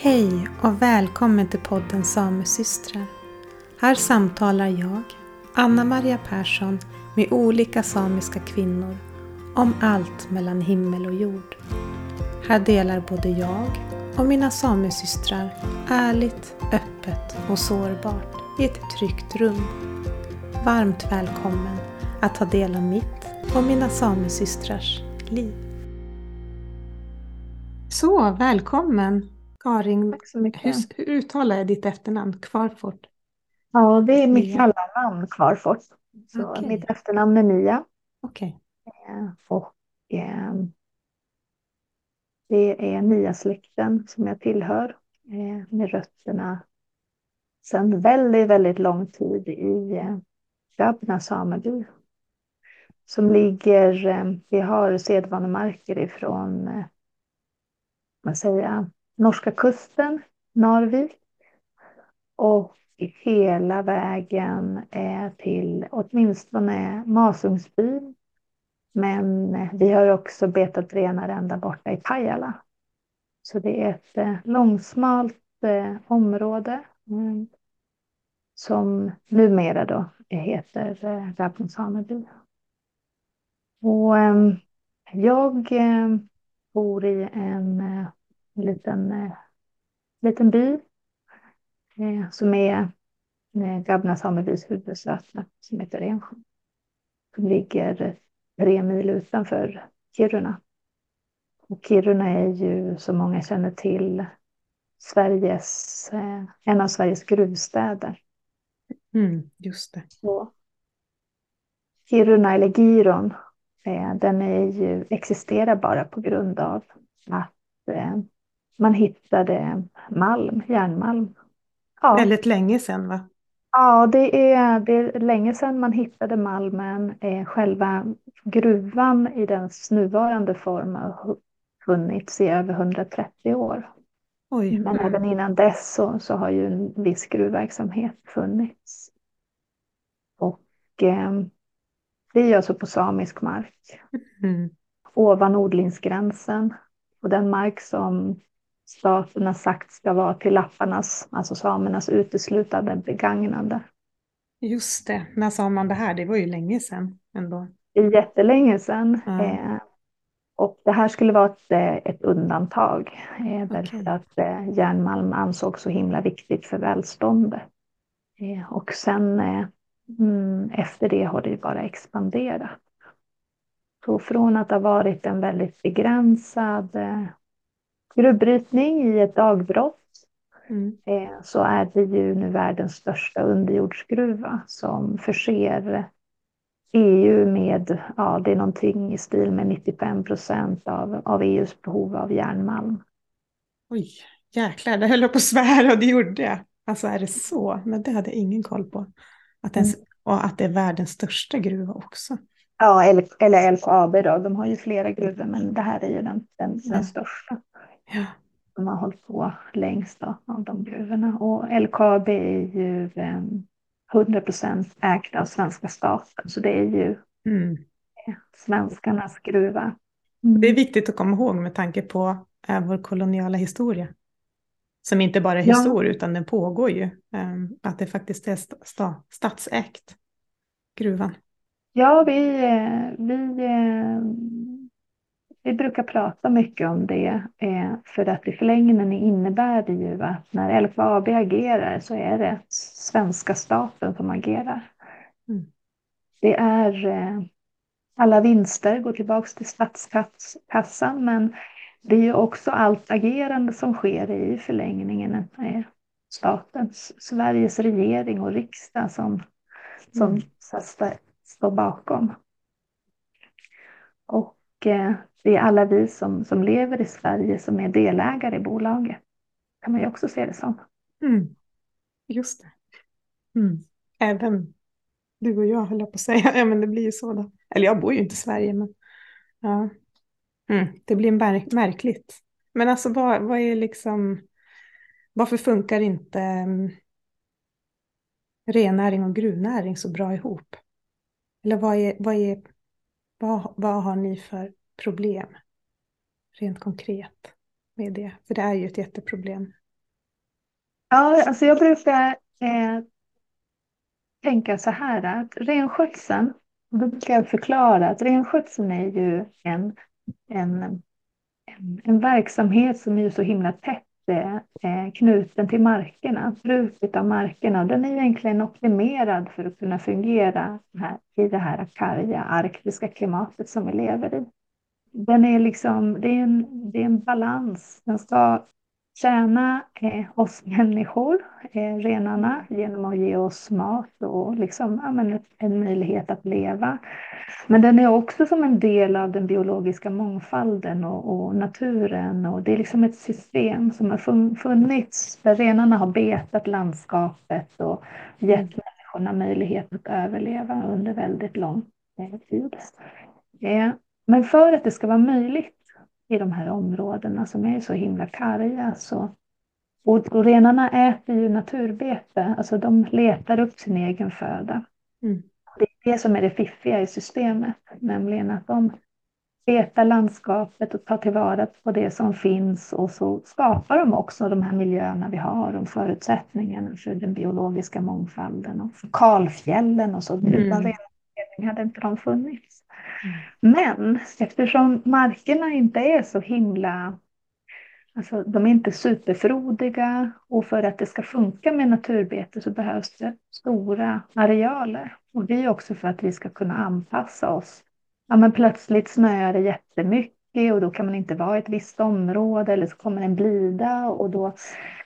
Hej och välkommen till podden Samesystrar. Här samtalar jag, Anna Maria Persson, med olika samiska kvinnor om allt mellan himmel och jord. Här delar både jag och mina samesystrar ärligt, öppet och sårbart i ett tryggt rum. Varmt välkommen att ta del av mitt och mina samesystrars liv. Så, välkommen Karin. Tack så mycket. Hur, hur uttalar jag ditt efternamn? Kvarfort? Ja, det är mitt Mia. mellannamn Kvarfors. Så Okej. mitt efternamn är Mia. Okej. Eh, Och eh, det är Mia-släkten som jag tillhör eh, med rötterna sedan väldigt, väldigt lång tid i eh, Gabna sameby. Som ligger, eh, vi har sedvanemarker ifrån, eh, vad säger jag, norska kusten, Narvik. Och hela vägen eh, till åtminstone Masungsbyn. Men eh, vi har också betat renar ända borta i Pajala. Så det är ett eh, långsmalt område mm, som numera då heter eh, sameby. Och jag bor i en eh, liten, eh, liten by eh, som är eh, Gabna samebys huvudsäte som heter Rensjö. Som ligger tre mil utanför Kiruna. Och Kiruna är ju som många känner till Sveriges, eh, en av Sveriges gruvstäder. Mm, just det. Så Kiruna eller Giron, eh, den är ju, existerar bara på grund av att eh, man hittade malm, järnmalm. Ja. Väldigt länge sedan va? Ja, det är, det är länge sedan man hittade malmen. Eh, själva gruvan i dess nuvarande form har funnits i över 130 år. Oj. Men även innan dess så, så har ju en viss gruvverksamhet funnits. Och eh, det är alltså på samisk mark, Mm. ovan odlingsgränsen. Och den mark som staten har sagt ska vara till lapparnas, alltså samernas uteslutande begagnande. Just det. När sa man det här? Det var ju länge sedan ändå. Det är jättelänge sedan. Ja. Eh, och det här skulle vara ett, eh, ett undantag. Eh, därför Okej. att eh, järnmalm ansågs så himla viktigt för välståndet. Eh, och sen eh, mm, efter det har det ju bara expanderat. Så från att ha varit en väldigt begränsad eh, gruvbrytning i ett dagbrott Mm. eh, så är det ju nu världens största underjordsgruva som förser EU med, ja det är någonting i stil med 95 procent av, av EUs behov av järnmalm. Oj, jäklar, det höll jag på att svära och det gjorde jag. Alltså är det så? Men det hade jag ingen koll på. Att ens, Och att det är världens största gruva också. Ja, eller, LKAB då, de har ju flera gruvor men det här är ju den, den, den största. Ja. De har hållit på längst då, av de gruvorna. Och LKAB är ju eh, 100 procent ägt av svenska staten så det är ju Mm. svenskarnas gruva. Det är viktigt att komma ihåg med tanke på eh, vår koloniala historia. Som inte bara är Ja. historia utan den pågår ju. Eh, att det faktiskt är sta, statsägt, gruvan. Ja, vi, eh, vi, eh, vi brukar prata mycket om det eh, för att i förlängningen innebär det ju att när LKAB agerar så är det svenska staten som agerar. Mm. Det är eh, alla vinster går tillbaks till statskassan men det är ju också allt agerande som sker i förlängningen eh, statens, Sveriges regering och riksdag som, som Mm. står bakom. Och det är alla vi som, som lever i Sverige som är delägare i bolaget. kan man ju också se det som. Mm. Just det. Mm. Även du och jag höll jag på att säga. Ja, men det blir ju så då. Eller jag bor ju inte i Sverige, men ja. Mm. Det blir märk märkligt. Men alltså vad, vad är liksom, varför funkar inte um, rennäring och gruvnäring så bra ihop? Eller vad är, vad är, vad, vad har ni för problem rent konkret med det? För det är ju ett jätteproblem. Ja, alltså jag brukar eh, tänka så här att renskötseln, då brukar jag förklara att renskötseln är ju en, en, en, en verksamhet som är så himla tätt Eh, eh, knuten till markerna, bruket av markerna. Den är egentligen optimerad för att kunna fungera här, i det här karga arktiska klimatet som vi lever i. Den är liksom, det är en, det är en balans. Den ska tjäna eh, oss människor, eh, renarna, genom att ge oss mat och liksom, ja, men en möjlighet att leva. Men den är också som en del av den biologiska mångfalden och, och naturen och det är liksom ett system som har funnits där renarna har betat landskapet och gett mm. människorna möjlighet att överleva under väldigt lång eh, tid. Eh, men för att det ska vara möjligt i de här områdena som är så himla karga. Så, och, och renarna äter ju naturbete, alltså de letar upp sin egen föda. Mm. Det är det som är det fiffiga i systemet, nämligen att de betar landskapet och tar tillvara på det som finns och så skapar de också de här miljöerna vi har och förutsättningarna för den biologiska mångfalden och kalfjällen och så. Mm. Utan renanledning hade inte de funnits. Men eftersom markerna inte är så himla, alltså de är inte superfrodiga och för att det ska funka med naturbete så behövs det stora arealer. Och det är också för att vi ska kunna anpassa oss. Ja, men plötsligt snöar det jättemycket och då kan man inte vara i ett visst område eller så kommer en blida och då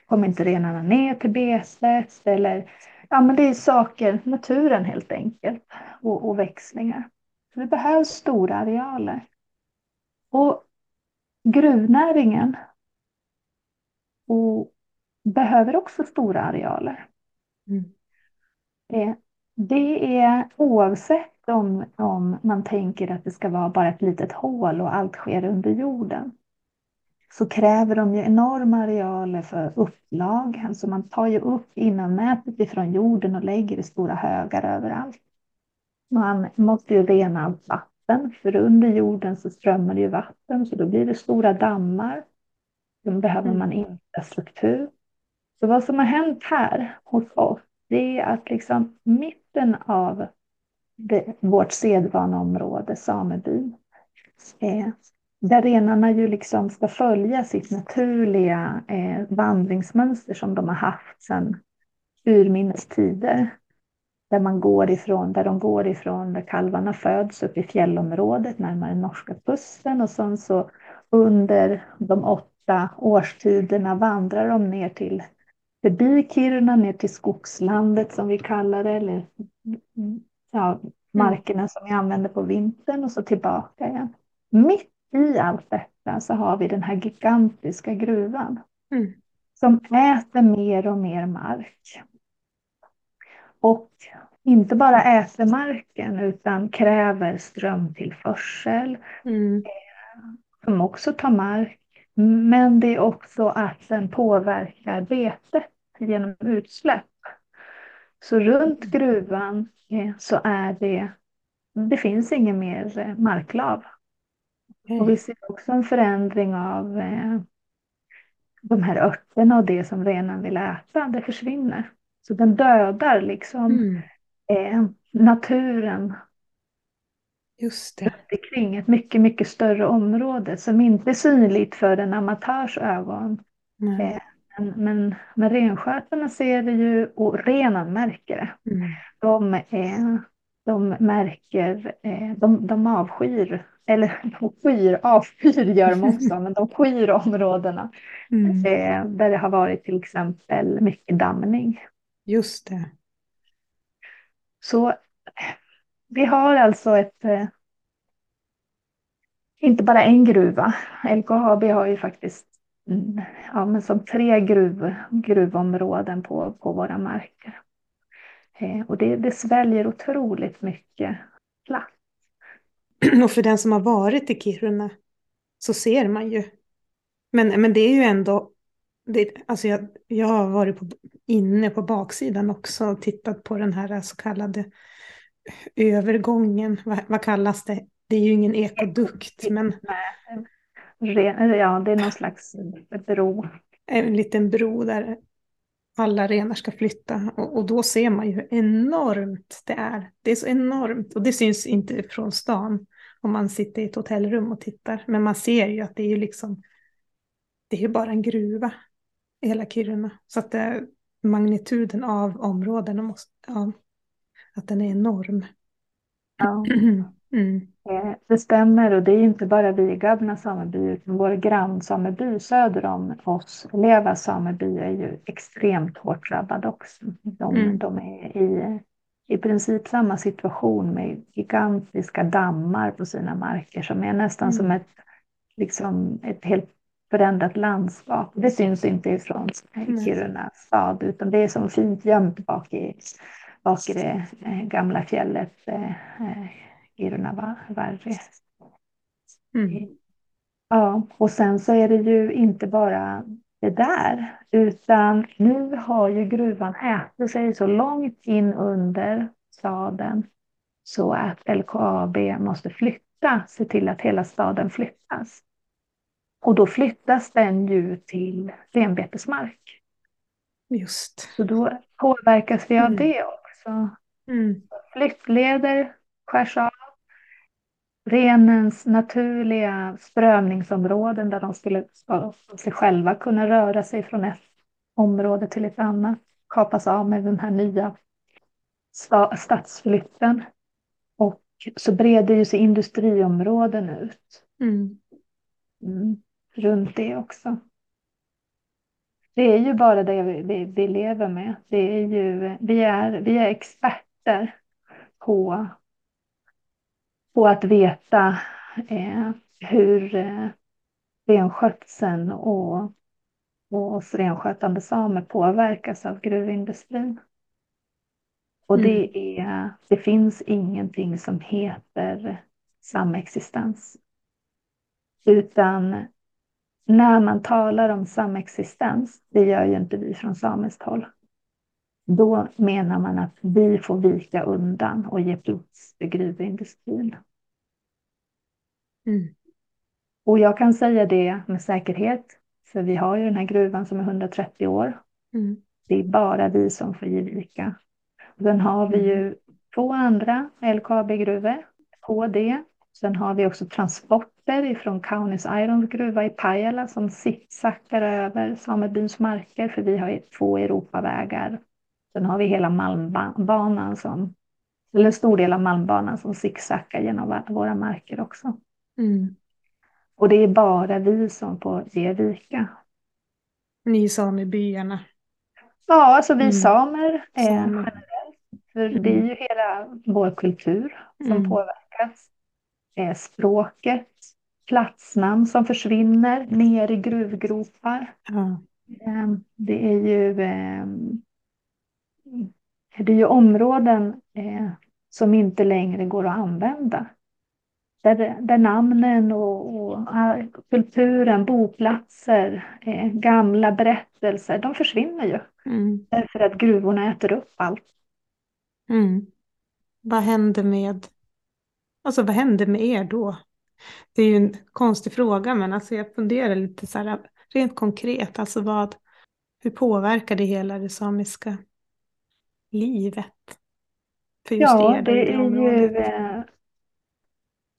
kommer inte renarna ner till betet eller ja, men det är saker, naturen helt enkelt och, och växlingar. Så det behövs stora arealer. Och gruvnäringen och behöver också stora arealer. Mm. Det, det är oavsett om, om man tänker att det ska vara bara ett litet hål och allt sker under jorden så kräver de ju enorma arealer för upplag. Alltså man tar ju upp innanmätet ifrån jorden och lägger i stora högar överallt. Man måste ju rena allt vatten, för under jorden så strömmar det ju vatten, så då blir det stora dammar. Då behöver man mm. infrastruktur. Så vad som har hänt här hos oss, det är att liksom mitten av det, vårt sedvaneområde, samebyn, eh, där renarna ju liksom ska följa sitt naturliga eh, vandringsmönster som de har haft sedan urminnes tider där man går ifrån, där de går ifrån där kalvarna föds upp i fjällområdet närmare norska kusten och sen så under de åtta årstiderna vandrar de ner till förbi Kiruna ner till skogslandet som vi kallar det, eller ja, markerna som vi använder på vintern och så tillbaka igen. Mitt i allt detta så har vi den här gigantiska gruvan mm. som äter mer och mer mark. Och inte bara äter marken utan kräver strömtillförsel. Mm. Eh, som också tar mark. Men det är också att den påverkar betet genom utsläpp. Så runt gruvan eh, så är det, det finns inget mer eh, marklav. Mm. Och vi ser också en förändring av de här örterna och det som renen vill äta, det försvinner. Så den dödar liksom mm. eh, naturen. Just det. Kring ett mycket, mycket större område som inte är synligt för en amatörs ögon. Eh, men, men, men renskötarna ser det ju och renen märker det. Mm. De, eh, de märker, eh, de, de avskyr, eller de skyr, avskyr gör de också, men de skyr områdena mm. eh, där det har varit till exempel mycket dammning. Just det. Så vi har alltså ett, eh, inte bara en gruva. LKAB har ju faktiskt mm, ja, men som tre gruv, gruvområden på, på våra marker. Eh, och det, det sväljer otroligt mycket plats. Och för den som har varit i Kiruna så ser man ju. Men, men det är ju ändå det, alltså jag, jag har varit på, inne på baksidan också och tittat på den här så kallade övergången. Vad, vad kallas det? Det är ju ingen ekodukt, men... Ja, det är någon slags bro. En liten bro där alla renar ska flytta. Och, och, då ser man ju hur enormt det är. Det är så enormt och det syns inte från stan om man sitter i ett hotellrum och tittar. Men man ser ju att det är ju liksom, det är ju bara en gruva i hela Kiruna. Så att det, magnituden av områdena måste, ja, att den är enorm. Ja. Mm. Eh, det stämmer och det är inte bara vi i Gabna sameby utan vår grannsameby söder om oss, Leva sameby, är ju extremt hårt drabbad också. De, mm. de är i, i princip samma situation med gigantiska dammar på sina marker som är nästan mm. som ett, liksom ett helt förändrat landskap. Det syns inte ifrån Kiruna stad utan det är som fint gömt bak i, bak i det eh, gamla fjället eh, eh Kirunavarre. Mm. Ja, och sen så är det ju inte bara det där, utan nu har ju gruvan ätit sig så långt in under staden så att LKAB måste flytta, se till att hela staden flyttas. Och då flyttas den ju till renbetesmark. Just. Så då påverkas vi av mm. det också. Mm. Flyttleder skärs av renens naturliga strövningsområden där de skulle sig själva kunna röra sig från ett område till ett annat kapas av med den här nya stadsflytten. Och så breder ju sig industriområden ut. Mm. Mm, runt det också. Det är ju bara det vi, vi, vi, lever med. Det är ju, vi, är, vi är experter på på att veta eh, hur eh, renskötseln och, och oss renskötande samer påverkas av gruvindustrin. Och mm. det, är, det finns ingenting som heter samexistens. Utan när man talar om samexistens, det gör ju inte vi från samiskt håll, då menar man att vi får vika undan och ge plats för gruvindustrin. Mm. Och jag kan säga det med säkerhet, för vi har ju den här gruvan som är 130 år. Mm. Det är bara vi som får ge vika. Sen har vi ju mm. två andra LKAB-gruvor på det. Sen har vi också transporter ifrån Kaunis Irons gruva i Pajala som sicksackar över samebyns marker, för vi har två Europavägar Sen har vi hela Malmbanan som, eller en stor del av Malmbanan som zigzaggar genom våra marker också. Mm. Och det är bara vi som får ge vika. Ni samebyarna? Ja, alltså vi mm. samer eh, generellt. För mm. det är ju hela vår kultur som mm. påverkas. Eh, språket, platsnamn som försvinner ner i gruvgropar. Eh, det är ju eh, det är ju områden eh, som inte längre går att använda. Där, där namnen och, och kulturen, boplatser, eh, gamla berättelser, de försvinner ju. Mm. Därför att gruvorna äter upp allt. Mm. Vad händer med, alltså vad händer med er då? Det är ju en konstig fråga, men alltså jag funderar lite så här, rent konkret, alltså vad, hur påverkar det hela det samiska livet? För just ja, er det, det är ju, eh,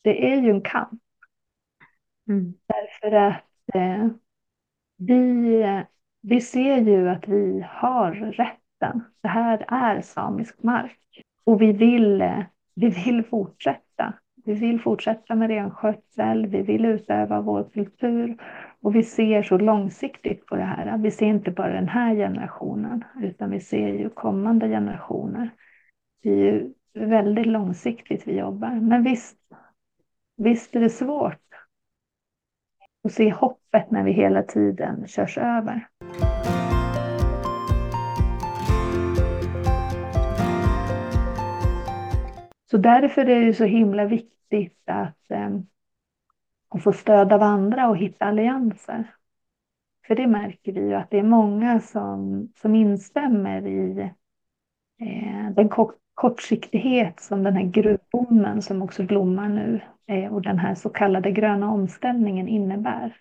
det är ju en kamp. Mm. Därför att eh, vi, vi ser ju att vi har rätten. Det här är samisk mark. Och vi vill, eh, vi vill fortsätta. Vi vill fortsätta med renskötsel, vi vill utöva vår kultur och vi ser så långsiktigt på det här. Vi ser inte bara den här generationen utan vi ser ju kommande generationer. Det är ju väldigt långsiktigt vi jobbar. Men visst, visst är det svårt att se hoppet när vi hela tiden körs över. Så därför är det så himla viktigt att, eh, att få stöd av andra och hitta allianser. För det märker vi ju att det är många som, som instämmer i eh, den kort, kortsiktighet som den här gruvboomen som också blommar nu eh, och den här så kallade gröna omställningen innebär.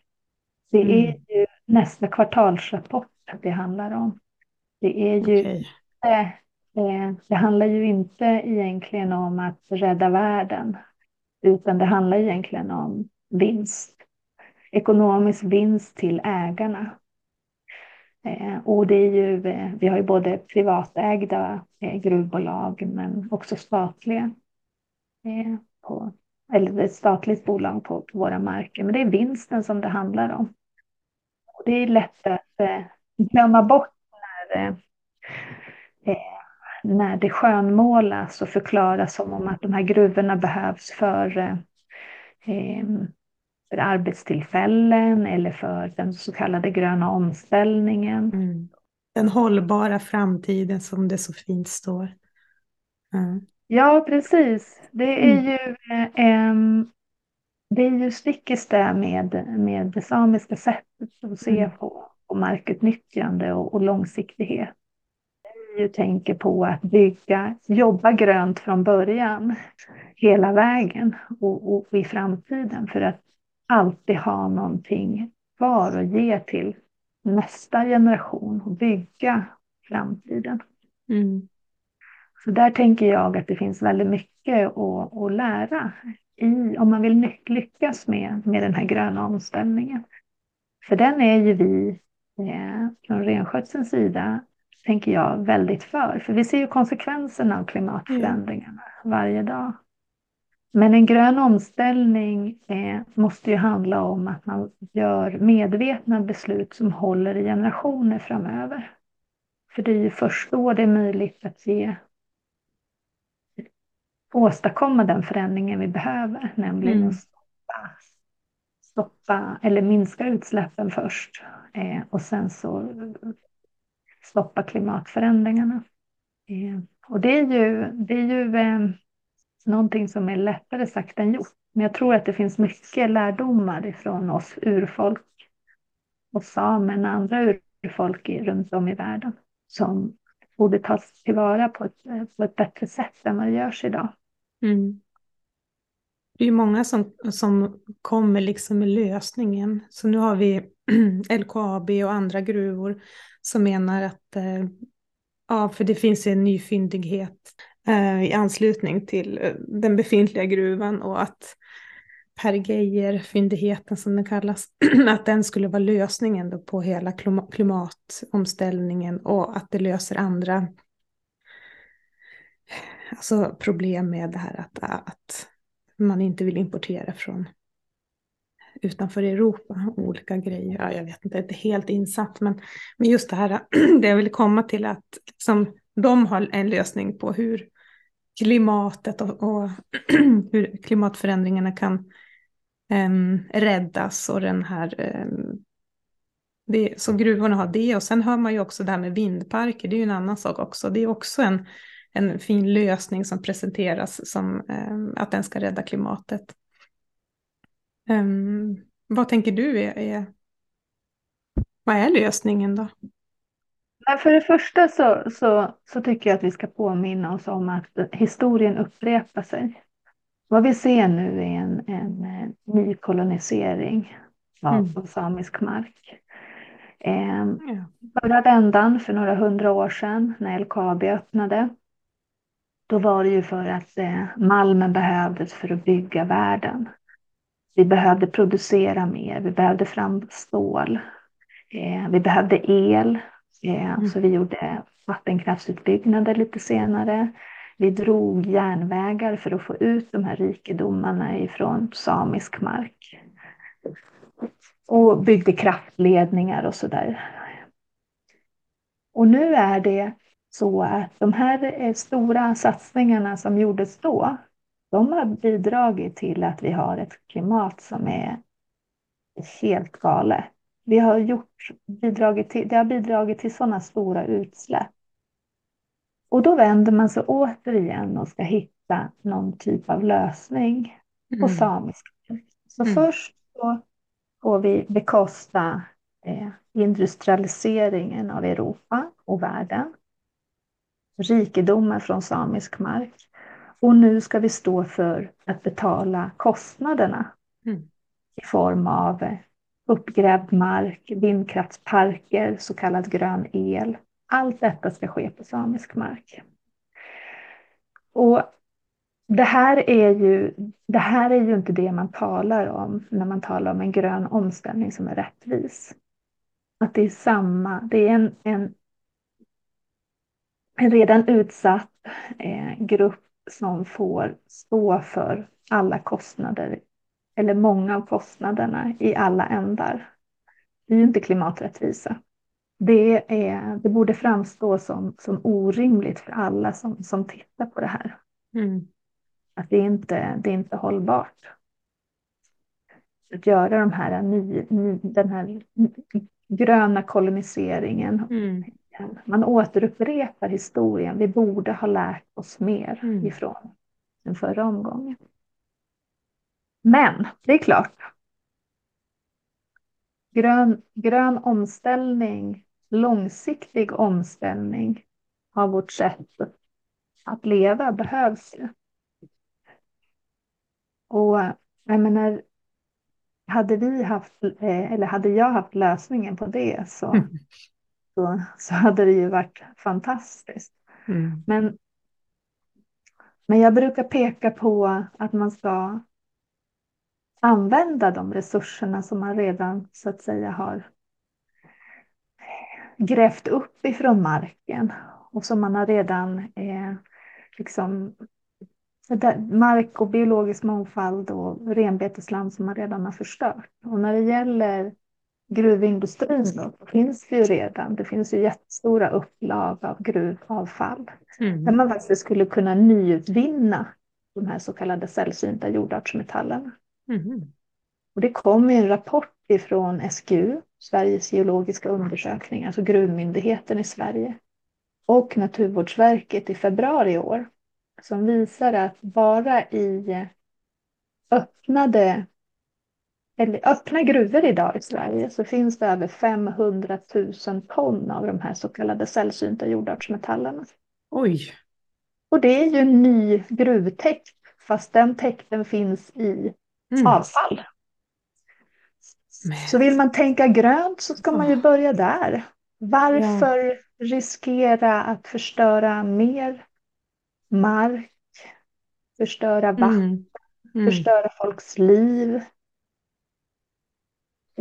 Det mm. är ju nästa kvartalsrapport det handlar om. Det är ju okay. Eh, det handlar ju inte egentligen om att rädda världen, utan det handlar egentligen om vinst. Ekonomisk vinst till ägarna. Eh, och det är ju, eh, vi har ju både privatägda gruvbolag men också statliga. På, eller ett statligt bolag på, på, våra marker. Men det är vinsten som det handlar om. Och det är lätt att glömma bort när, när det skönmålas och förklaras som om att de här gruvorna behövs för för arbetstillfällen eller för den så kallade gröna omställningen. Mm. Den hållbara framtiden som det så fint står. Mm. Ja, precis. Det är mm. ju, eh, det är ju stick i stäv med, med det samiska sättet att se mm. på, på markutnyttjande och, och långsiktighet. Vi tänker på att bygga, jobba grönt från början hela vägen och, och i framtiden för att alltid ha någonting kvar att ge till nästa generation och bygga framtiden. Mm. Så där tänker jag att det finns väldigt mycket att, att lära i, om man vill lyckas med, med den här gröna omställningen. För den är ju vi eh, från renskötselns sida, tänker jag, väldigt för. För vi ser ju konsekvenserna av klimatförändringarna mm. varje dag. Men en grön omställning eh, måste ju handla om att man gör medvetna beslut som håller i generationer framöver. För det är ju först då det är möjligt att ge, åstadkomma den förändringen vi behöver, nämligen mm. att stoppa, stoppa eller minska utsläppen först eh, och sen så stoppa klimatförändringarna. Eh, och det är ju, det är ju eh, någonting som är lättare sagt än gjort. Men jag tror att det finns mycket lärdomar ifrån oss urfolk och samerna, andra urfolk runt om i världen som borde tas tillvara på ett, eh, på ett bättre sätt än vad det görs idag. Mm. Det är många som, som kommer liksom med lösningen. Så nu har vi LKAB och andra gruvor som menar att eh, ja, för det finns en ny fyndighet eh, i anslutning till eh, den befintliga gruvan och att Per Geijer-fyndigheten som den kallas, att den skulle vara lösningen då på hela klimatomställningen och att det löser andra alltså problem med det här att, att man inte vill importera från utanför Europa, olika grejer. Ja, jag vet inte, inte helt insatt, men, men just det här, det jag vill komma till att liksom, de har en lösning på hur klimatet och, och hur klimatförändringarna kan um, räddas och den här um, det, så gruvorna har det och sen hör man ju också det här med vindparker, det är ju en annan sak också. Det är också en, en fin lösning som presenteras som eh, att den ska rädda klimatet. Um, vad tänker du är, är, vad är lösningen då? för det första så, så, så tycker jag att vi ska påminna oss om att historien upprepar sig. Vad vi ser nu är en, en, en ny kolonisering av mm. samisk mark. Eh, förra vändan för några hundra år sedan när LKAB öppnade, då var det ju för att eh, malmen behövdes för att bygga världen. Vi behövde producera mer, vi behövde fram stål, eh, vi behövde el Eh, mm. Så vi gjorde vattenkraftsutbyggnader lite senare. Vi drog järnvägar för att få ut de här rikedomarna ifrån samisk mark. Och byggde kraftledningar och sådär. Och nu är det så att de här eh, stora satsningarna som gjordes då, de har bidragit till att vi har ett klimat som är helt galet vi har gjort, bidragit till, det har bidragit till sådana stora utsläpp. Och då vänder man sig återigen och ska hitta någon typ av lösning på mm. samiska. Så mm. först så får vi bekosta eh, industrialiseringen av Europa och världen. Rikedomar från samisk mark. Och nu ska vi stå för att betala kostnaderna mm. i form av uppgrävd mark, vindkraftsparker, så kallad grön el. Allt detta ska ske på samisk mark. Och det här, är ju, det här är ju inte det man talar om när man talar om en grön omställning som är rättvis. Att det är samma, det är en, en, en redan utsatt eh, grupp som får stå för alla kostnader, eller många av kostnaderna i alla ändar. Det är ju inte klimaträttvisa. Det, är, det borde framstå som, som orimligt för alla som, som tittar på det här. Mm. Att det inte det är inte hållbart. Att göra de här, ny, ny, den här gröna koloniseringen. Mm. Man återupprepar historien. Vi borde ha lärt oss mer mm. ifrån den förra omgången. Men det är klart. Grön, grön omställning, långsiktig omställning av vårt sätt att leva behövs ju. Och jag menar, hade vi haft, eh, eller hade jag haft lösningen på det så. så, så, hade det ju varit fantastiskt. Mm. Men, men jag brukar peka på att man ska använda de resurserna som man redan så att säga har grävt upp ifrån marken och som man har redan eh, liksom mark och biologisk mångfald och renbetesland som man redan har förstört. Och när det gäller gruvindustrin då, finns det ju redan, det finns ju jättestora upplag av gruvavfall. Mm. Där man faktiskt skulle kunna nyutvinna de här så kallade sällsynta jordartsmetallerna. Mm. Och det kom en rapport ifrån SGU, Sveriges geologiska undersökning, alltså gruvmyndigheten i Sverige, och Naturvårdsverket i februari i år som visar att bara i öppnade eller öppna gruvor idag i Sverige så finns det över 500 000 ton av de här så kallade sällsynta jordartsmetallerna. Oj! Och det är ju en ny gruvtäkt fast den täkten finns i mm. avfall. Men... Så vill man tänka grönt så ska man ju börja där. Varför ja. riskera att förstöra mer mark, förstöra vatten, mm. Mm. förstöra folks liv.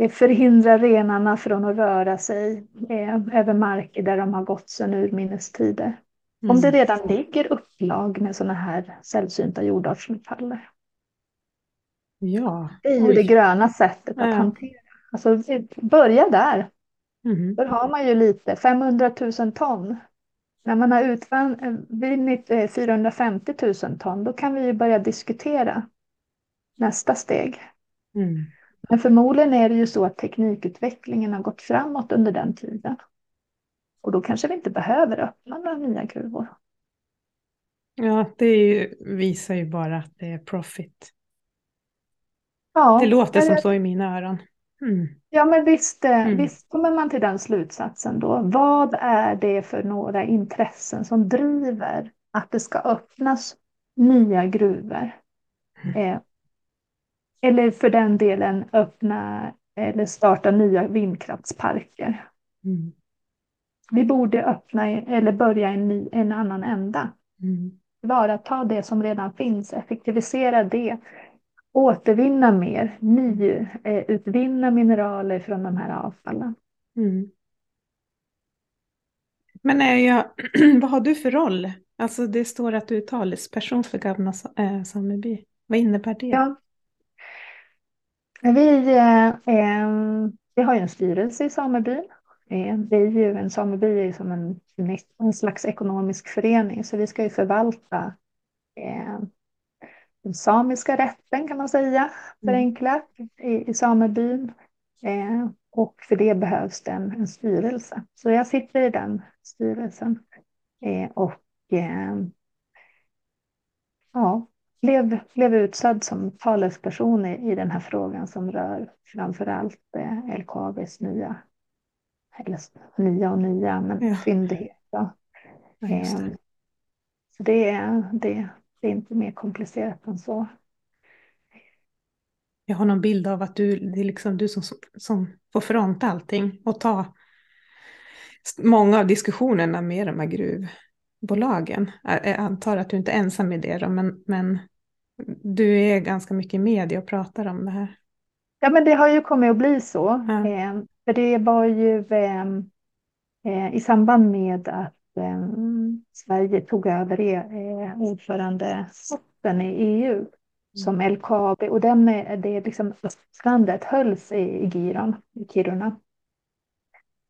Förhindra renarna från att röra sig eh, över marker där de har gått sedan urminnes tider. Mm. Om det redan ligger upplag med sådana här sällsynta jordartsmetaller. Ja. Det är ju Oj. det gröna sättet att ja. hantera. Alltså, börja där. Mm. Då har man ju lite, 500 000 ton när man har utvunnit 450 000 ton, då kan vi ju börja diskutera nästa steg. Mm. Men förmodligen är det ju så att teknikutvecklingen har gått framåt under den tiden. Och då kanske vi inte behöver öppna några nya gruvor. Ja, det ju, visar ju bara att det är profit. Ja, det låter som så i mina öron. Mm. Ja, men visst, eh, mm. visst kommer man till den slutsatsen då. Vad är det för några intressen som driver att det ska öppnas nya gruvor? Mm. Eh, eller för den delen öppna eller starta nya vindkraftsparker. Mm. Vi borde öppna eller börja en, ny, en annan ända. Mm. Bara ta det som redan finns, effektivisera det återvinna mer, nyutvinna eh, mineraler från de här avfallen. Mm. Men är jag, vad har du för roll? Alltså det står att du är talesperson för Gavna äh, sameby. Vad innebär det? Ja. Vi, eh, vi har ju en styrelse i samebyn. Eh, det är ju en sameby är som en, en slags ekonomisk förening så vi ska ju förvalta eh, den samiska rätten kan man säga, mm. förenklat, i, i samebyn. Eh, och för det behövs det en, en, styrelse. Så jag sitter i den styrelsen. Eh, och eh, ja, blev, blev utsedd som talesperson i, i den här frågan som rör framför allt eh, LKABs nya, eller nya och nya, men ja. fyndighet. Ja, det. Eh, så det är, det, det är inte mer komplicerat än så. Jag har någon bild av att du, det är liksom du som, som får fronta allting och ta, många av diskussionerna med de här gruvbolagen. Jag antar att du inte är ensam i det då, men, men du är ganska mycket i media och pratar om det här. Ja, men det har ju kommit att bli så. Ja. Eh, för det var ju eh, eh i samband med att eh, Sverige tog över eh, ordförandeposten i EU mm. som LKAB och den, det liksom strandet hölls i, i Giron, i Kiruna.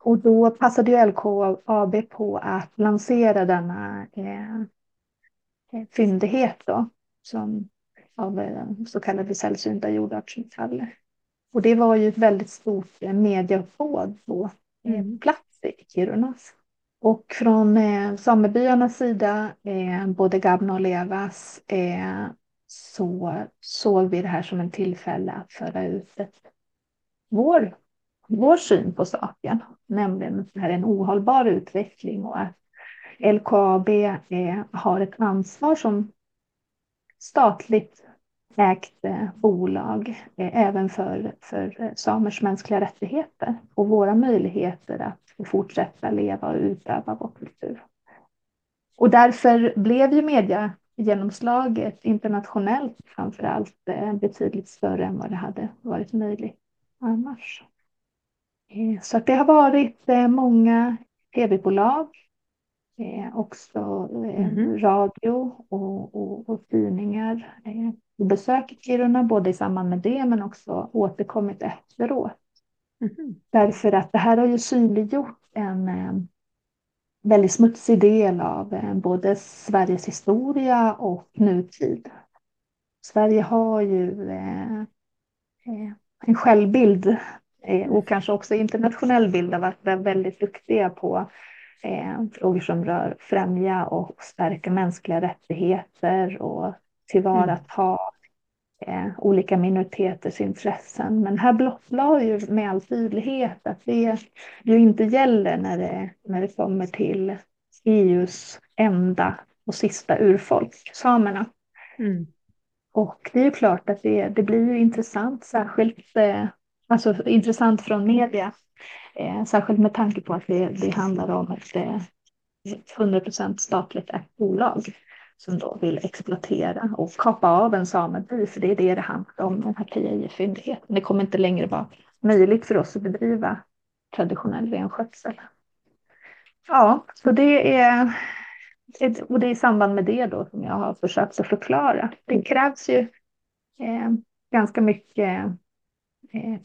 Och då passade ju LKAB på att lansera denna eh, eh fyndighet då, som av eh, så kallade sällsynta jordartsmetaller. Och det var ju ett väldigt stort eh, mediauppbåd på eh, mm. plats i Kiruna. Och från eh, samebyarnas sida, eh, både Gabna och Levas, eh, så såg vi det här som en tillfälle att föra ut ett, vår, vår syn på saken, nämligen att det här är en ohållbar utveckling och att LKAB eh, har ett ansvar som statligt ägt eh, bolag eh, även för, för eh, samers mänskliga rättigheter och våra möjligheter att fortsätta leva och utöva vår kultur. Och därför blev ju mediegenomslaget internationellt framför allt betydligt större än vad det hade varit möjligt annars. Så att det har varit många tv-bolag eh, också eh, mm. radio och, och, och tidningar. Eh, besök i Kiruna, både i samband med det men också återkommit efteråt. Mm. Därför att det här har ju synliggjort en eh, väldigt smutsig del av eh, både Sveriges historia och nutid. Sverige har ju eh, eh en självbild och kanske också internationell bild av att vara väldigt duktiga på eh, frågor som rör främja och stärka mänskliga rättigheter och tillvarata mm. eh, olika minoriteters intressen. Men här blottlade ju med all tydlighet att det ju inte gäller när det, när det kommer till EUs enda och sista urfolk, samerna. Mm. Och det är ju klart att det, det blir ju intressant, särskilt eh, alltså intressant från media Eh, särskilt med tanke på att det, det handlar om ett eh, 100% statligt ägt bolag som då vill exploatera och kapa av en sameby, för det är det det handlar om, den här fyndigheten. Det kommer inte längre vara möjligt för oss att bedriva traditionell renskötsel. Ja, så det är, och det är i samband med det då som jag har försökt att förklara. Det krävs ju eh, ganska mycket Eh,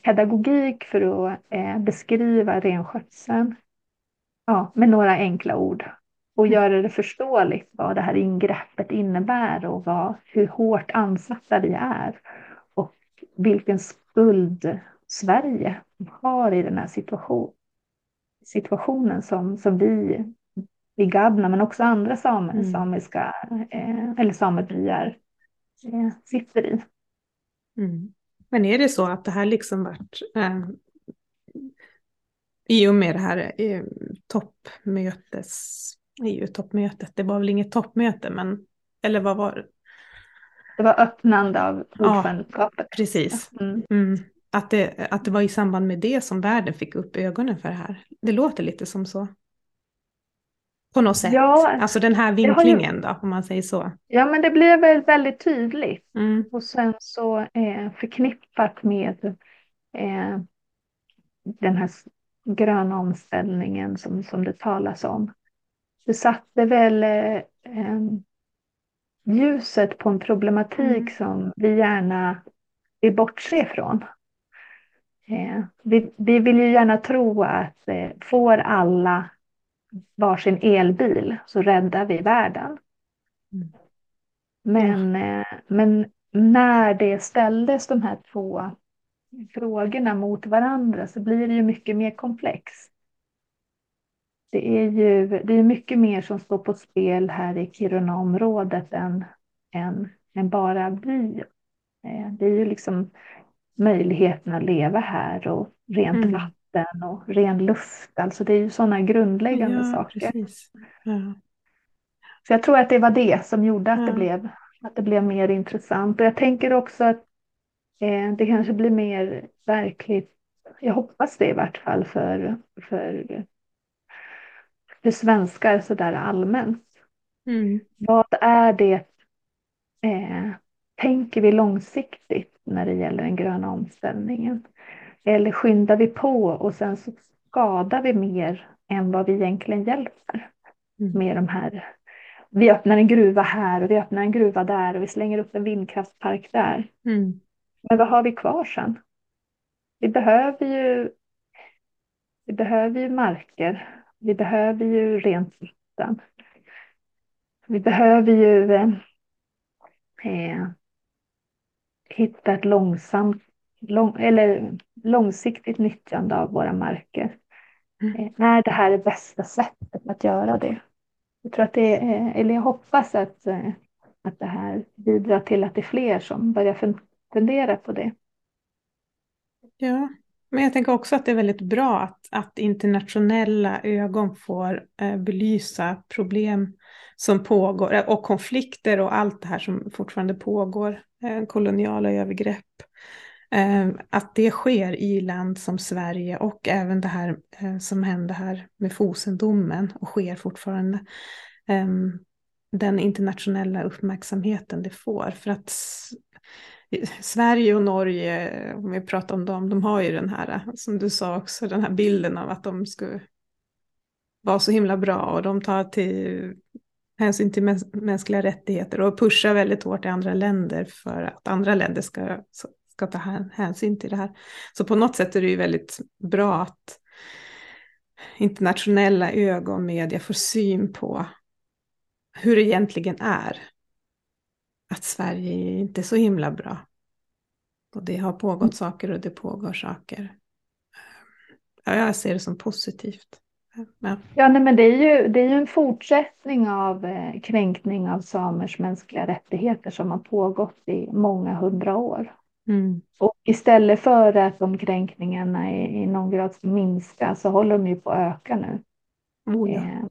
pedagogik för att eh, beskriva renskötseln ja, med några enkla ord och mm. göra det förståeligt vad det här ingreppet innebär och vad, hur hårt ansatta vi är och vilken skuld Sverige har i den här situation, situationen som, som vi i Gabna men också andra samer, mm. samiska eh, eller samebyar eh, sitter i. Mm. Men är det så att det här liksom vart eh, i och med det här eh, toppmötes, EU-toppmötet, det var väl inget toppmöte, men eller vad var det? Det var öppnande av ordförandeskapet. Ja, precis. Mm. Mm. Att, det, att det var i samband med det som världen fick upp ögonen för det här. Det låter lite som så. På något sätt. Ja, alltså den här vinklingen ju... då, om man säger så. Ja, men det blev väl väldigt tydligt. Mm. Och sen så eh, förknippat med eh, den här gröna omställningen som, som det talas om. Det satte väl eh, ljuset på en problematik mm. som vi gärna vill bortse från. Eh, vi, vi vill ju gärna tro att eh, får alla varsin elbil så räddar vi världen. Mm. Men, mm. men när det ställdes de här två frågorna mot varandra så blir det ju mycket mer komplext. Det är ju det är mycket mer som står på spel här i Kiruna-området än, än, än bara vi. Eh, det är ju liksom möjligheten att leva här och rent mm. vatten vatten och ren luft. Alltså det är ju sådana grundläggande ja, saker. Ja. Så jag tror att det var det som gjorde att, ja. det, blev, att det blev mer intressant. Och jag tänker också att eh, det kanske blir mer verkligt, jag hoppas det i vart fall för, för för svenskar sådär allmänt. Mm. Vad är det, eh, tänker vi långsiktigt när det gäller den gröna omställningen? Eller skyndar vi på och sen så skadar vi mer än vad vi egentligen hjälper Mm. med de här. Vi öppnar en gruva här och vi öppnar en gruva där och vi slänger upp en vindkraftspark där. Mm. Men vad har vi kvar sen? Vi behöver ju, vi behöver ju marker. Vi behöver ju rent vatten. Vi behöver ju eh, eh, hitta ett långsamt, lång, eller långsiktigt nyttjande av våra marker. Mm. Eh, är det här det bästa sättet att göra det? Jag tror att det är, eller jag hoppas att, eh, att det här bidrar till att det är fler som börjar fun- fundera på det. Ja, men jag tänker också att det är väldigt bra att, att internationella ögon får eh, belysa problem som pågår eh, och konflikter och allt det här som fortfarande pågår, eh, koloniala övergrepp. Eh, att det sker i land som Sverige och även det här eh, som hände här med Fosendomen och sker fortfarande. Ehm, den internationella uppmärksamheten det får. För att Sverige och Norge, om vi pratar om dem, de har ju den här, som du sa också, den här bilden av att de skulle vara så himla bra och de tar till hänsyn till mäns mänskliga rättigheter och pushar väldigt hårt i andra länder för att andra länder ska, ska ta hänsyn till det här. Så på något sätt är det ju väldigt bra att internationella ögon, media får syn på hur det egentligen är. Att Sverige är inte är så himla bra. Och det har pågått saker och det pågår saker. Ja, jag ser det som positivt. Ja. Ja, nej, men det är ju, det är ju en fortsättning av eh, kränkning av samers mänskliga rättigheter som har pågått i många hundra år. Mm. Och istället för att de kränkningarna i, i någon grad ska minska så håller de ju på att öka nu. Oh, ja. Eh,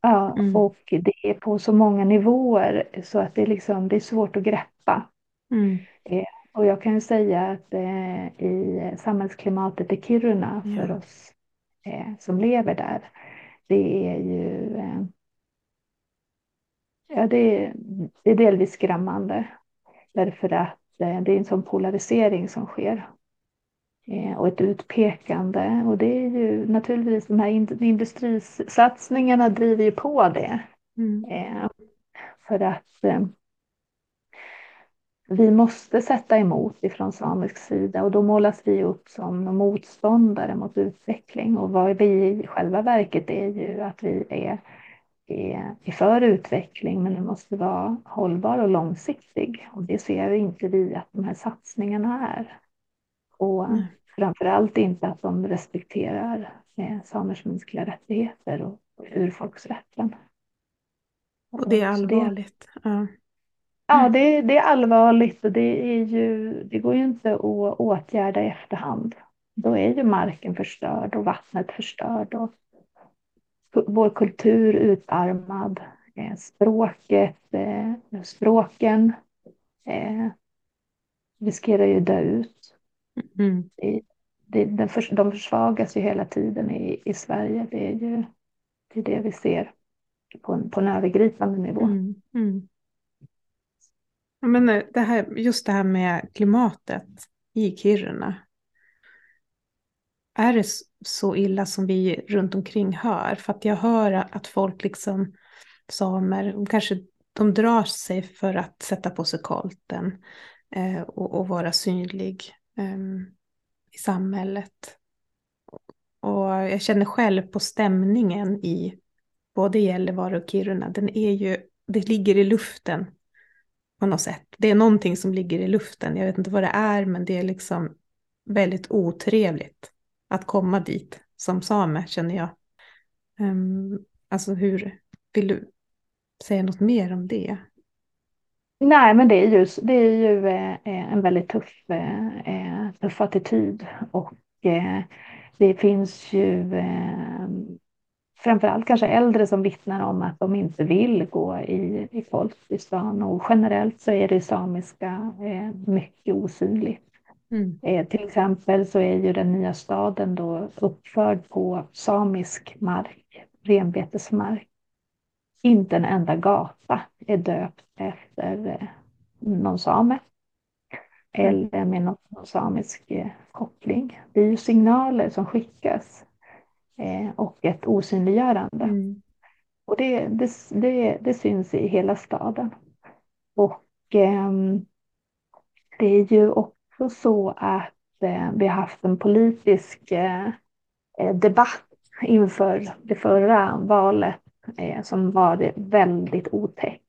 ja, Mm. och det är på så många nivåer så att det, är liksom, det är svårt att greppa. Mm. Och jag kan ju säga att eh, i samhällsklimatet i Kiruna för Ja. oss eh, som lever där, det är ju eh, ja, det, är, det är delvis skrämmande. Därför att eh, det är en sån polarisering som sker. Eh, och ett utpekande. Och det är ju naturligtvis de här in- industrisatsningarna driver ju på det. Mm. Eh, för att eh, vi måste sätta emot ifrån samisk sida och då målas vi upp som motståndare mot utveckling. Och vad vi i själva verket är ju att vi är, är, är för utveckling men den måste vara hållbar och långsiktig. Och det ser inte vi att de här satsningarna är. Och Nej. framförallt inte att de respekterar eh, samers mänskliga rättigheter och urfolksrätten. Och det är allvarligt. Ja. Ja, Mm. det, det är allvarligt och det, är ju, det går ju inte att åtgärda i efterhand. Då är ju marken förstörd och vattnet förstörd och vår kultur utarmad. Eh, språket, eh, språken eh, riskerar ju dö ut. Mm. Det, den de försvagas ju hela tiden i, i Sverige. Det är ju det, är det vi ser på en, på en övergripande nivå. Mm. Mm. Men det här, just det här med klimatet i Kiruna. Är det så illa som vi runt omkring hör? För att jag hör att folk liksom, samer, de kanske de drar sig för att sätta på sig kolten eh, och, och vara synlig eh, i samhället. Och jag känner själv på stämningen i både Gällivare och Kiruna, den är ju, det ligger i luften på något sätt. Det är någonting som ligger i luften, jag vet inte vad det är, men det är liksom väldigt otrevligt att komma dit som same, känner jag. Um, alltså hur, vill du säga något mer om det? Nej, men det är ju, det är ju eh, en väldigt tuff, eh, eh tuff attityd och eh, det finns ju eh, framförallt kanske äldre som vittnar om att de inte vill gå i, i folk i stan och generellt så är det samiska eh, mycket osynligt. Mm. Eh, till exempel så är ju den nya staden då uppförd på samisk mark renbetesmark. Inte en enda gata är döpt efter eh, någon same eller med någon samisk eh, koppling. Det är ju signaler som skickas och ett osynliggörande. Mm. Och det, det, det, det, syns i hela staden. Och eh, det är ju också så att eh, vi har haft en politisk eh, eh debatt inför det förra valet eh, som var väldigt otäck.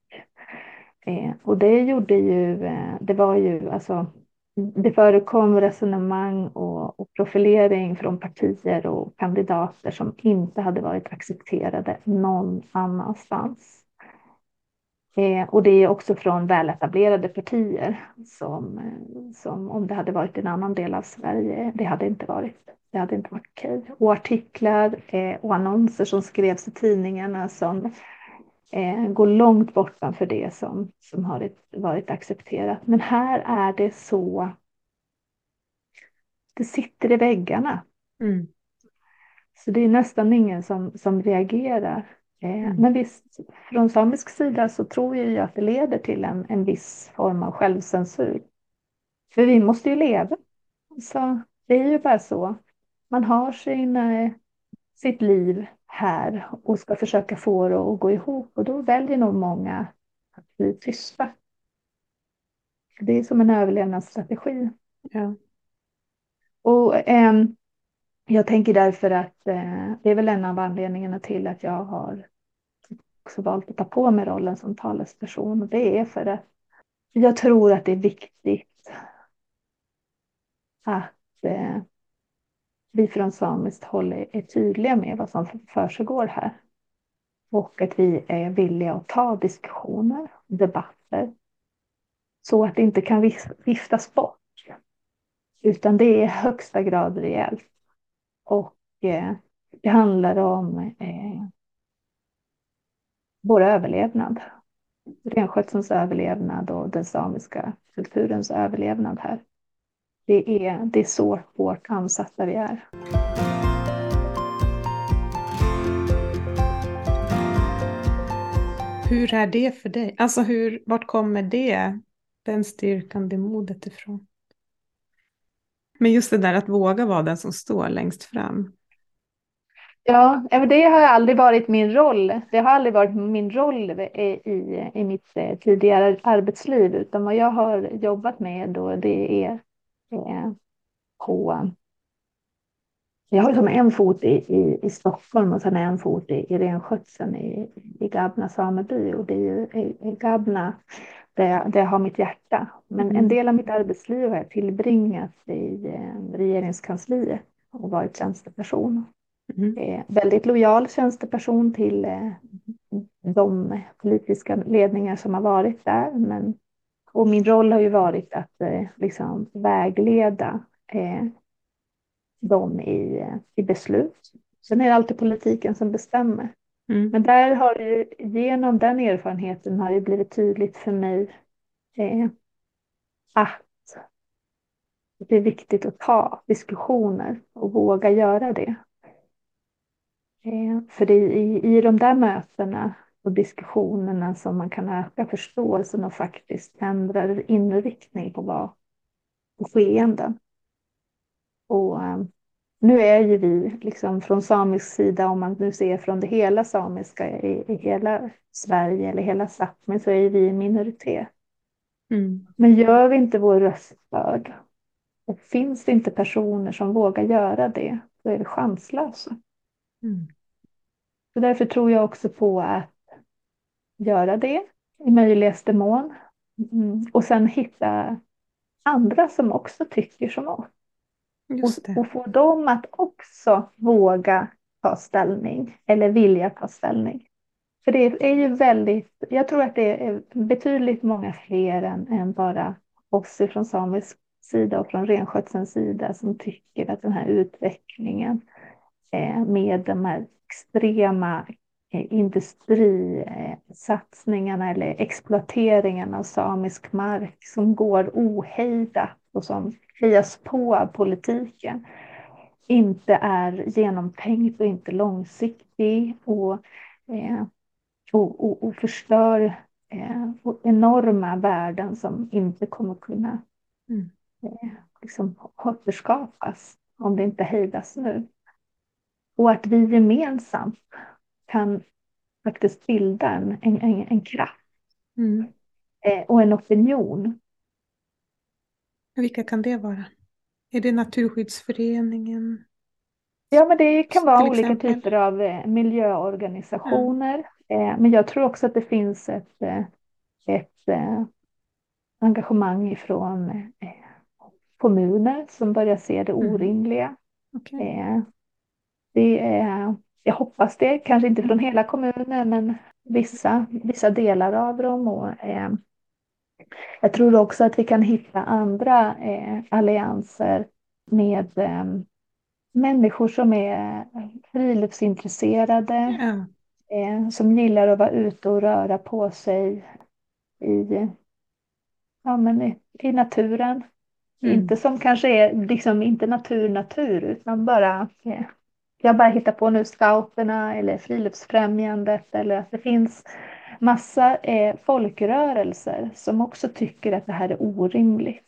Eh, och det gjorde ju, eh, det var ju alltså, det förekom resonemang och, och, profilering från partier och kandidater som inte hade varit accepterade någon annanstans. Eh, och det är också från väletablerade partier som, eh, som om det hade varit en annan del av Sverige, det hade inte varit, det hade inte varit okej. Och artiklar eh, och annonser som skrevs i tidningarna som eh, går långt bortanför det som, som har varit accepterat. Men här är det så, det sitter i väggarna. Mm. Så det är nästan ingen som, som reagerar. Eh, mm. Men visst, från samisk sida så tror jag ju att det leder till en, en viss form av självcensur. För vi måste ju leva. Så det är ju bara så. Man har sin, eh, sitt liv här och ska försöka få det att gå ihop och då väljer nog många att bli tysta. Det är som en överlevnadsstrategi. Ja. Och eh, jag tänker därför att eh, det är väl en av anledningarna till att jag har också valt att ta på mig rollen som talesperson. Och det är för att jag tror att det är viktigt att eh, vi från samiskt håll är tydliga med vad som försiggår här. Och att vi är villiga att ta diskussioner, debatter. Så att det inte kan viftas bort. Utan det är i högsta grad rejält. Och eh, det handlar om eh, vår överlevnad. Renskötselns överlevnad och den samiska kulturens överlevnad här. Det är, det är så hårt ansatta vi är. Hur är det för dig? Alltså hur, vart kommer det, den styrkan, det modet ifrån? Men just det där att våga vara den som står längst fram. Ja, det har aldrig varit min roll. Det har aldrig varit min roll i, i mitt eh, tidigare arbetsliv, utan vad jag har jobbat med då, det är eh, på... Jag har som en fot i, i, i Stockholm och sen en fot i, i renskötseln i, i Gabna sameby. Och det är ju i, Gabna där jag, har mitt hjärta. Men mm. en del av mitt arbetsliv har jag tillbringat i eh, regeringskansliet och varit tjänsteperson. Mm. Eh, väldigt lojal tjänsteperson till eh, de politiska ledningar som har varit där. Men och min roll har ju varit att eh, liksom vägleda eh, dem i, i beslut. Sen är det alltid politiken som bestämmer. Mm. Men där har det genom den erfarenheten har det blivit tydligt för mig eh, att det är viktigt att ta diskussioner och våga göra det. Eh, för det är i, i de där mötena och diskussionerna som man kan öka förståelsen och faktiskt ändra inriktning på vad på skeenden. Och eh, nu är ju vi liksom från samisk sida, om man nu ser från det hela samiska i, i hela Sverige eller hela Sápmi, så är vi en minoritet. Mm. Men gör vi inte vår röst hörd och finns det inte personer som vågar göra det, då är vi chanslösa. Mm. Så därför tror jag också på att göra det i möjligaste mån. Mm. Och sen hitta andra som också tycker som oss. Och, och få dem att också våga ta ställning eller vilja ta ställning. För det är ju väldigt, jag tror att det är betydligt många fler än, än bara oss från samisk sida och från renskötselns sida som tycker att den här utvecklingen eh, med de här extrema industrisatsningarna eller exploateringen av samisk mark som går ohejdat och som hejas på av politiken inte är genomtänkt och inte långsiktigt giftig och, eh, och, och, och, förstör eh, enorma värden som inte kommer kunna mm. eh, liksom återskapas om det inte hejdas nu. Och att vi gemensamt kan faktiskt bilda en, en, en, en kraft mm. eh, och en opinion. Vilka kan det vara? Är det Naturskyddsföreningen? Ja, men det kan vara olika typer av eh, miljöorganisationer. Eh, men jag tror också att det finns ett, eh, ett engagemang ifrån kommuner som börjar se det mm. orimliga. Okay. Eh, det är, jag hoppas det, kanske inte från hela kommunen, men vissa, vissa delar av dem. Och, jag tror också att vi kan hitta andra eh, allianser med eh, människor som är friluftsintresserade, ja. Eh, som gillar att vara ute och röra på sig i, ja, men i, i naturen. Mm. Inte som kanske är liksom inte natur natur utan bara eh, jag bara hittar på nu scouterna eller friluftsfrämjandet eller att det finns massa eh, folkrörelser som också tycker att det här är orimligt.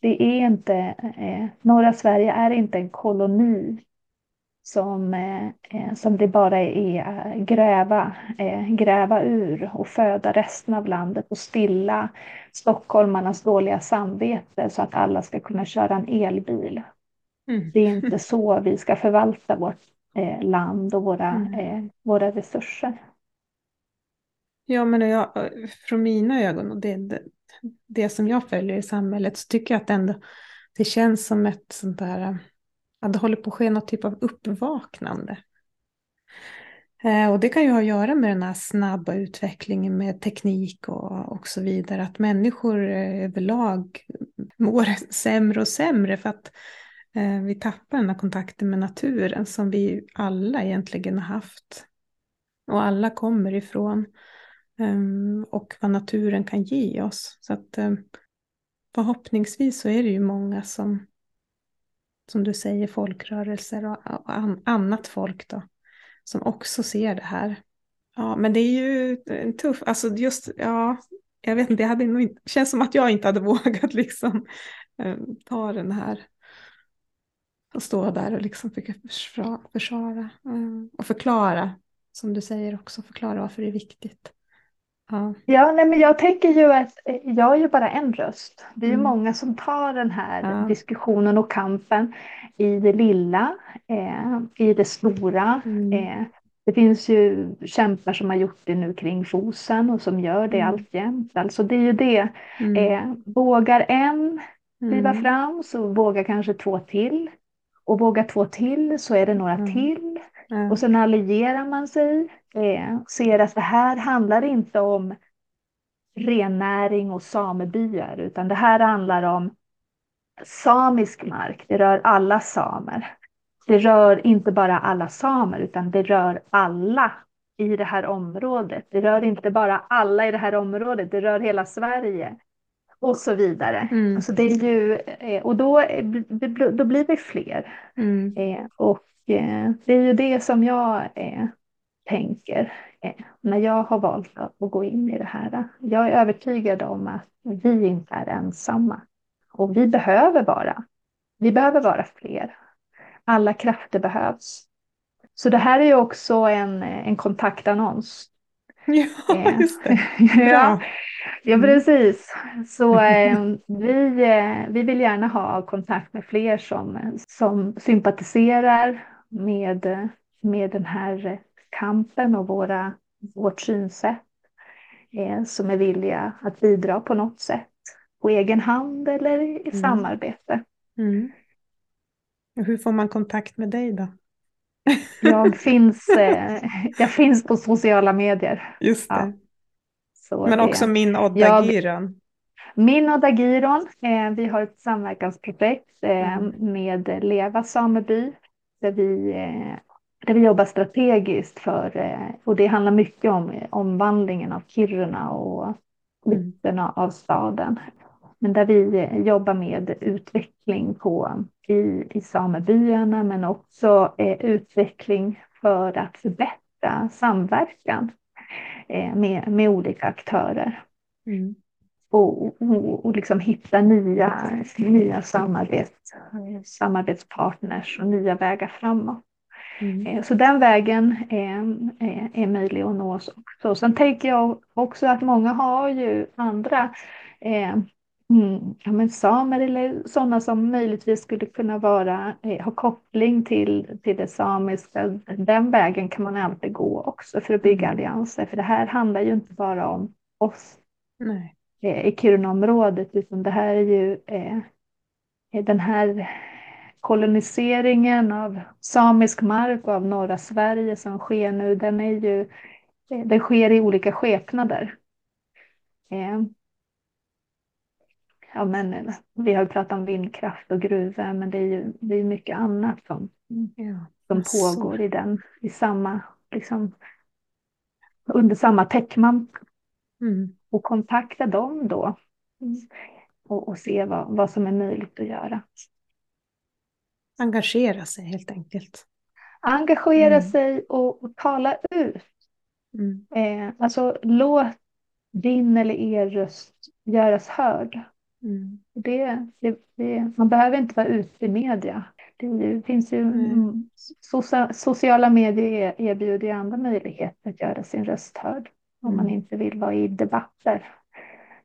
Det är inte, eh, norra Sverige är inte en koloni som, eh, eh som det bara är att gräva, eh, gräva ur och föda resten av landet och stilla stockholmarnas dåliga samvete så att alla ska kunna köra en elbil. Mm. Det är inte så vi ska förvalta vårt eh, land och våra, mm. eh, våra resurser. Ja, men jag, från mina ögon och det, det, det, som jag följer i samhället så tycker jag att ändå det känns som ett sånt där, att det håller på att ske något typ av uppvaknande. Eh, och det kan ju ha att göra med den här snabba utvecklingen med teknik och, och så vidare. Att människor eh, överlag mår sämre och sämre för att Eh, vi tappar den här kontakten med naturen som vi alla egentligen har haft. Och alla kommer ifrån. Ehm, och vad naturen kan ge oss. Så att ehm, förhoppningsvis så är det ju många som, som du säger, folkrörelser och, annat folk då, som också ser det här. Ja, men det är ju en tuff, alltså just, ja, jag vet inte, det hade nog inte, känns som att jag inte hade vågat liksom ehm, ta den här och stå där och liksom försvara, försvara och förklara, som du säger också, förklara varför det är viktigt. Ja, ja nej, men jag tänker ju att eh, jag är ju bara en röst. Det är mm. ju många som tar den här ja. diskussionen och kampen i det lilla, eh, i det stora. Mm. Eh, det finns ju kämpar som har gjort det nu kring Fosen och som gör det mm. alltjämt. Alltså det är ju det. Mm. Eh, vågar en kliva mm. fram så vågar kanske två till och vågar två till så är det några mm. till. Mm. Och sen allierar man sig, eh, ser att det här handlar inte om rennäring och samebyar utan det här handlar om samisk mark. Det rör alla samer. Det rör inte bara alla samer utan det rör alla i det här området. Det rör inte bara alla i det här området, det rör hela Sverige och så vidare. Mm. Alltså det är ju, eh, och då, då blir vi fler. Mm. Eh, och det är ju det som jag tänker när jag har valt att gå in i det här. Jag är övertygad om att vi inte är ensamma. Och vi behöver vara. Vi behöver vara fler. Alla krafter behövs. Så det här är ju också en, en kontaktannons. Ja, just det. ja. Ja, mm. precis. Så eh, vi, eh, vi vill gärna ha kontakt med fler som, som sympatiserar med, med den här kampen och våra, vårt synsätt. Eh, som är villiga att bidra på något sätt. På egen hand eller i mm. samarbete. Mm. Hur får man kontakt med dig då? Jag finns, eh, jag finns på sociala medier. Just det. Ja. Men också min Odda Giron. Min Odda Giron. Eh, vi har ett samverkansprojekt eh, mm. med Leva sameby där vi, eh, där vi jobbar strategiskt för, eh, och det handlar mycket om omvandlingen av Kiruna och mm. av staden. Men där vi eh, jobbar med utveckling på, i, i samebyarna men också eh, utveckling för att förbättra samverkan eh, med, med olika aktörer. Mm. Och, och, och liksom hitta nya, nya samarbets, samarbetspartners och nya vägar framåt. Mm. Eh, så den vägen är, är, är möjlig att nå också. Sen tänker jag också att många har ju andra eh, Mm, ja, men samer eller sådana som möjligtvis skulle kunna vara, eh, ha koppling till, till det samiska. Den vägen kan man alltid gå också för att bygga mm. allianser. För det här handlar ju inte bara om oss Nej. Eh, i Kirunaområdet utan det här är ju eh, den här koloniseringen av samisk mark och av norra Sverige som sker nu. Den, är ju, eh, den sker i olika skepnader. Eh, ja, men, vi har pratat om vindkraft och gruvor, men det är ju det är mycket annat som, ja, som pågår i den, i samma, liksom, under samma täckmantel. Mm. Och kontakta dem då och, och se vad, vad som är möjligt att göra. Engagera sig helt enkelt. Engagera mm. sig och, och, tala ut. Mm. Eh, alltså låt din eller er röst göras hörd. Mm. Det, det, det, man behöver inte vara ute i media. Det finns ju mm. socia, sociala medier erbjuder andra möjligheter att göra sin röst hörd om man mm. inte vill vara i debatter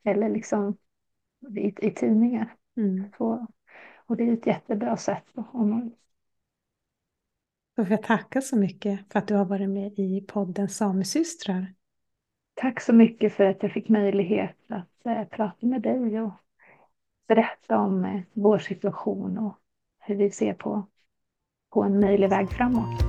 eller liksom i, i tidningar. Mm. Så, och det är ett jättebra sätt. Om man... Då får jag tacka så mycket för att du har varit med i podden Samesystrar. Tack så mycket för att jag fick möjlighet att äh, prata med dig och berätta om eh, vår situation och hur vi ser på, på en möjlig väg framåt.